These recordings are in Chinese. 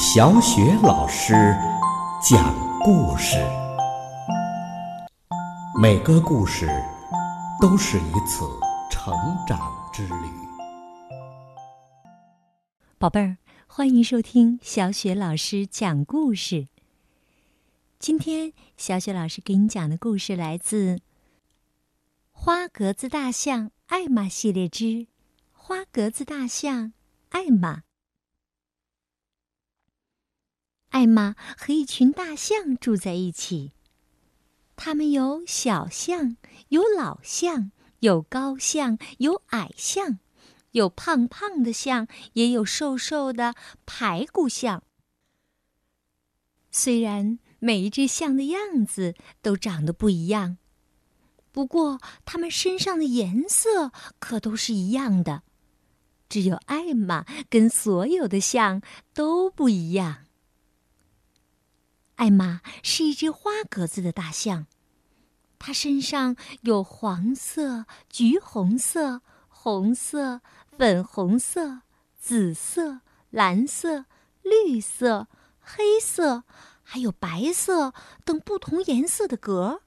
小雪老师讲故事，每个故事都是一次成长之旅。宝贝儿，欢迎收听小雪老师讲故事。今天，小雪老师给你讲的故事来自《花格子大象艾玛系列之花格子大象艾玛》。艾玛和一群大象住在一起。它们有小象，有老象，有高象，有矮象，有胖胖的象，也有瘦瘦的排骨象。虽然每一只象的样子都长得不一样，不过它们身上的颜色可都是一样的。只有艾玛跟所有的象都不一样。艾玛是一只花格子的大象，它身上有黄色、橘红色、红色、粉红色、紫色、蓝色、绿色、黑色，还有白色等不同颜色的格。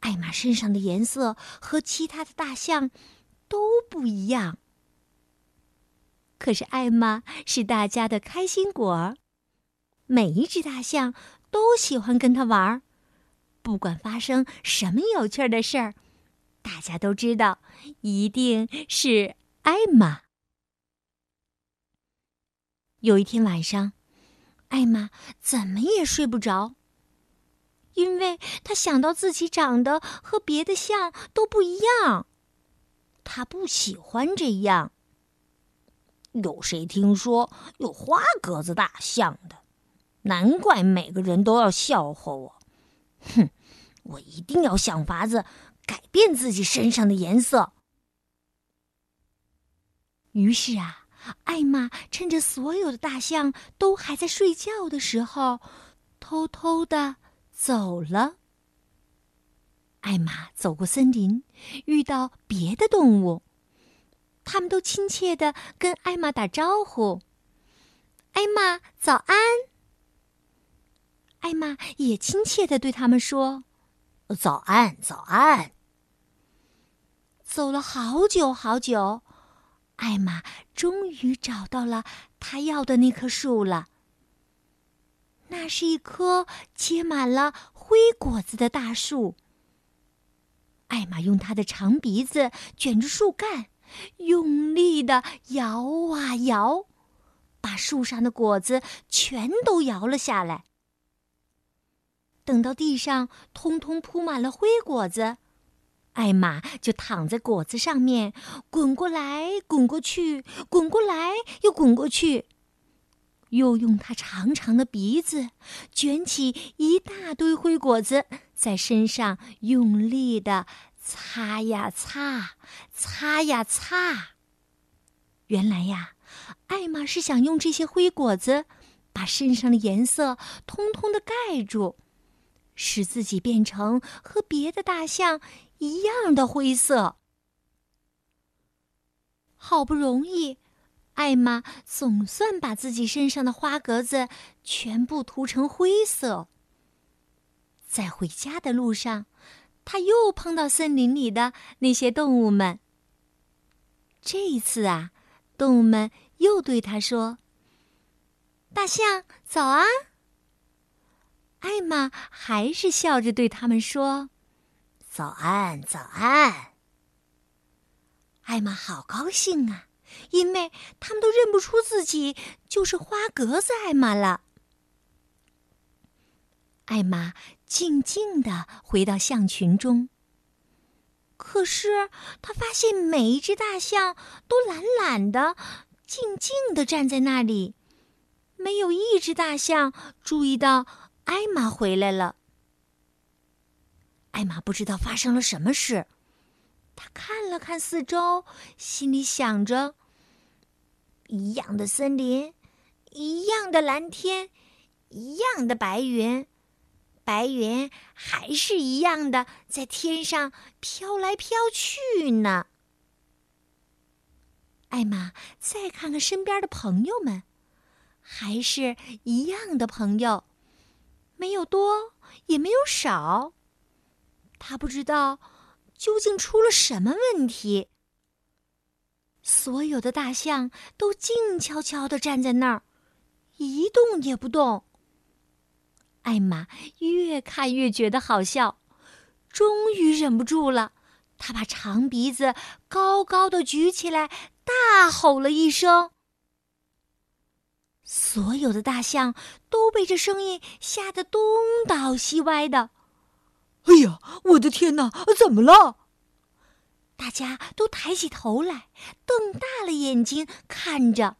艾玛身上的颜色和其他的大象都不一样，可是艾玛是大家的开心果。每一只大象都喜欢跟他玩儿，不管发生什么有趣的事儿，大家都知道一定是艾玛。有一天晚上，艾玛怎么也睡不着，因为她想到自己长得和别的象都不一样，她不喜欢这样。有谁听说有花格子大象的？难怪每个人都要笑话我，哼！我一定要想法子改变自己身上的颜色。于是啊，艾玛趁着所有的大象都还在睡觉的时候，偷偷的走了。艾玛走过森林，遇到别的动物，他们都亲切的跟艾玛打招呼：“艾玛，早安。”艾玛也亲切的对他们说：“早安，早安。”走了好久好久，艾玛终于找到了她要的那棵树了。那是一棵结满了灰果子的大树。艾玛用她的长鼻子卷着树干，用力的摇啊摇，把树上的果子全都摇了下来。等到地上通通铺满了灰果子，艾玛就躺在果子上面，滚过来滚过去，滚过来又滚过去，又用它长长的鼻子卷起一大堆灰果子，在身上用力的擦呀擦，擦呀擦。原来呀，艾玛是想用这些灰果子，把身上的颜色通通的盖住。使自己变成和别的大象一样的灰色。好不容易，艾玛总算把自己身上的花格子全部涂成灰色。在回家的路上，他又碰到森林里的那些动物们。这一次啊，动物们又对他说：“大象，早啊！”艾玛还是笑着对他们说：“早安，早安。”艾玛好高兴啊，因为他们都认不出自己就是花格子艾玛了。艾玛静静的回到象群中，可是他发现每一只大象都懒懒的、静静的站在那里，没有一只大象注意到。艾玛回来了。艾玛不知道发生了什么事，他看了看四周，心里想着：一样的森林，一样的蓝天，一样的白云，白云还是一样的在天上飘来飘去呢。艾玛再看看身边的朋友们。还是一样的朋友，没有多，也没有少。他不知道究竟出了什么问题。所有的大象都静悄悄地站在那儿，一动也不动。艾玛越看越觉得好笑，终于忍不住了，她把长鼻子高高的举起来，大吼了一声。所有的大象都被这声音吓得东倒西歪的。哎呀，我的天哪，怎么了？大家都抬起头来，瞪大了眼睛看着。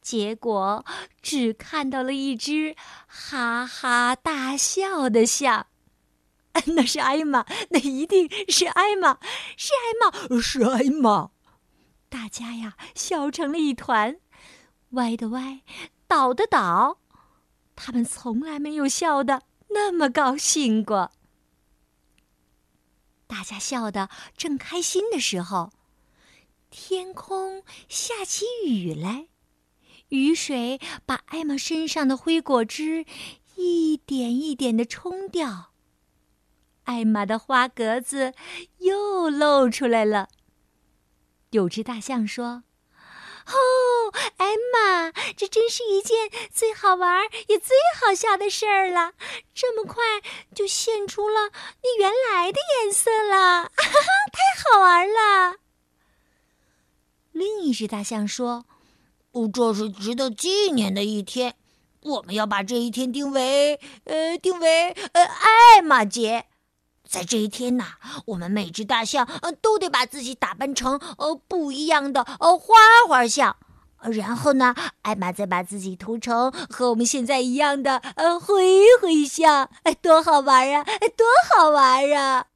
结果只看到了一只哈哈大笑的象，那是艾玛，那一定是艾玛，是艾玛，是艾玛！大家呀，笑成了一团，歪的歪，倒的倒，他们从来没有笑得那么高兴过。大家笑得正开心的时候，天空下起雨来，雨水把艾玛身上的灰果汁一点一点的冲掉，艾玛的花格子又露出来了。有只大象说。哦，艾玛，这真是一件最好玩也最好笑的事儿了！这么快就现出了你原来的颜色了，哈哈，太好玩了！另一只大象说：“哦，这是值得纪念的一天，我们要把这一天定为……呃，定为……呃，艾玛节。”在这一天呐，我们每只大象呃都得把自己打扮成呃不一样的呃花花象，然后呢，艾玛再把自己涂成和我们现在一样的呃灰灰象，哎，多好玩啊！多好玩啊！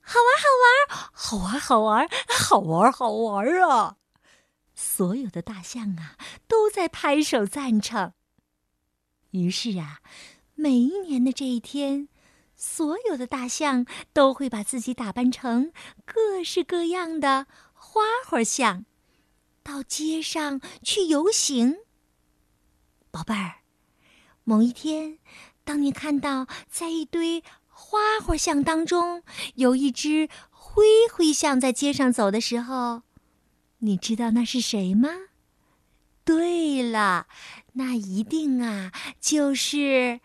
好玩，好玩，好玩，好玩，好玩啊！所有的大象啊都在拍手赞成。于是啊，每一年的这一天。所有的大象都会把自己打扮成各式各样的花花象，到街上去游行。宝贝儿，某一天，当你看到在一堆花花象当中有一只灰灰象在街上走的时候，你知道那是谁吗？对了，那一定啊就是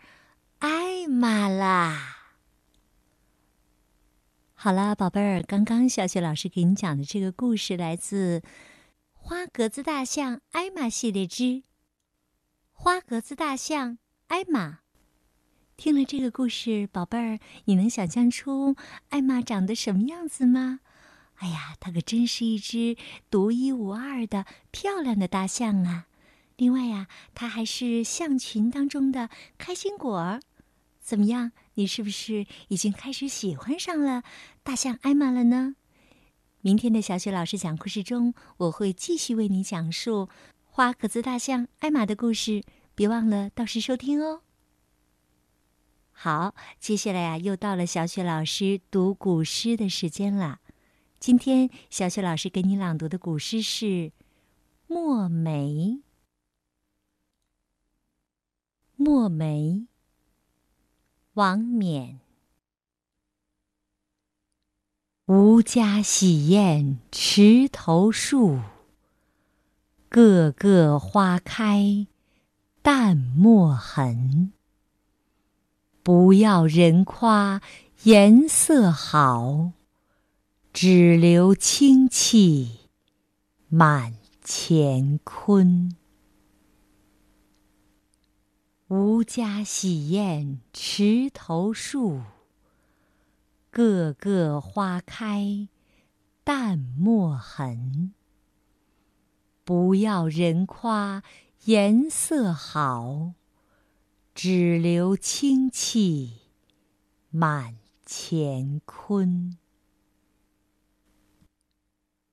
艾玛啦。好了，宝贝儿，刚刚小雪老师给你讲的这个故事来自《花格子大象艾玛》系列之《花格子大象艾玛》。听了这个故事，宝贝儿，你能想象出艾玛长得什么样子吗？哎呀，它可真是一只独一无二的漂亮的大象啊！另外呀，它还是象群当中的开心果儿。怎么样？你是不是已经开始喜欢上了大象艾玛了呢？明天的小雪老师讲故事中，我会继续为你讲述花格子大象艾玛的故事，别忘了到时收听哦。好，接下来呀，又到了小雪老师读古诗的时间了。今天小雪老师给你朗读的古诗是《墨梅》。墨梅。王冕，吾家洗砚池头树，个个花开淡墨痕。不要人夸颜色好，只留清气满乾坤。吾家洗砚池头树，个个花开淡墨痕。不要人夸颜色好，只留清气满乾坤。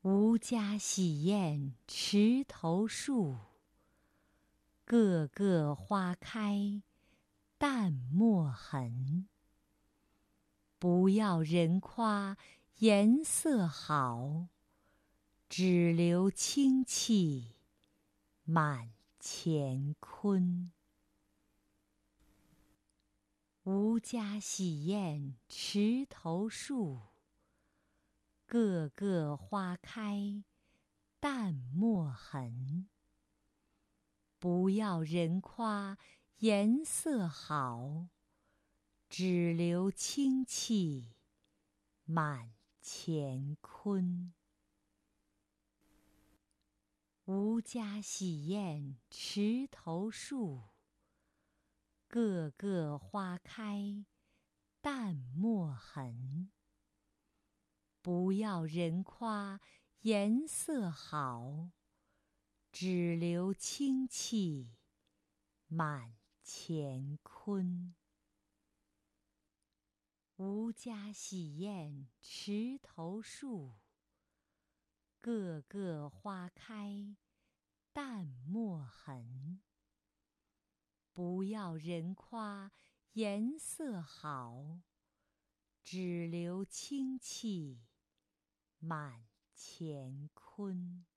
吾家洗砚池头树。个个花开淡墨痕。不要人夸颜色好，只留清气满乾坤。吾家洗砚池头树，个个花开淡墨痕。不要人夸颜色好，只留清气满乾坤。吾家洗砚池头树，个个花开淡墨痕。不要人夸颜色好，只留清气满乾坤。吾家洗砚池头树，个个花开淡墨痕。不要人夸颜色好，只留清气满乾坤。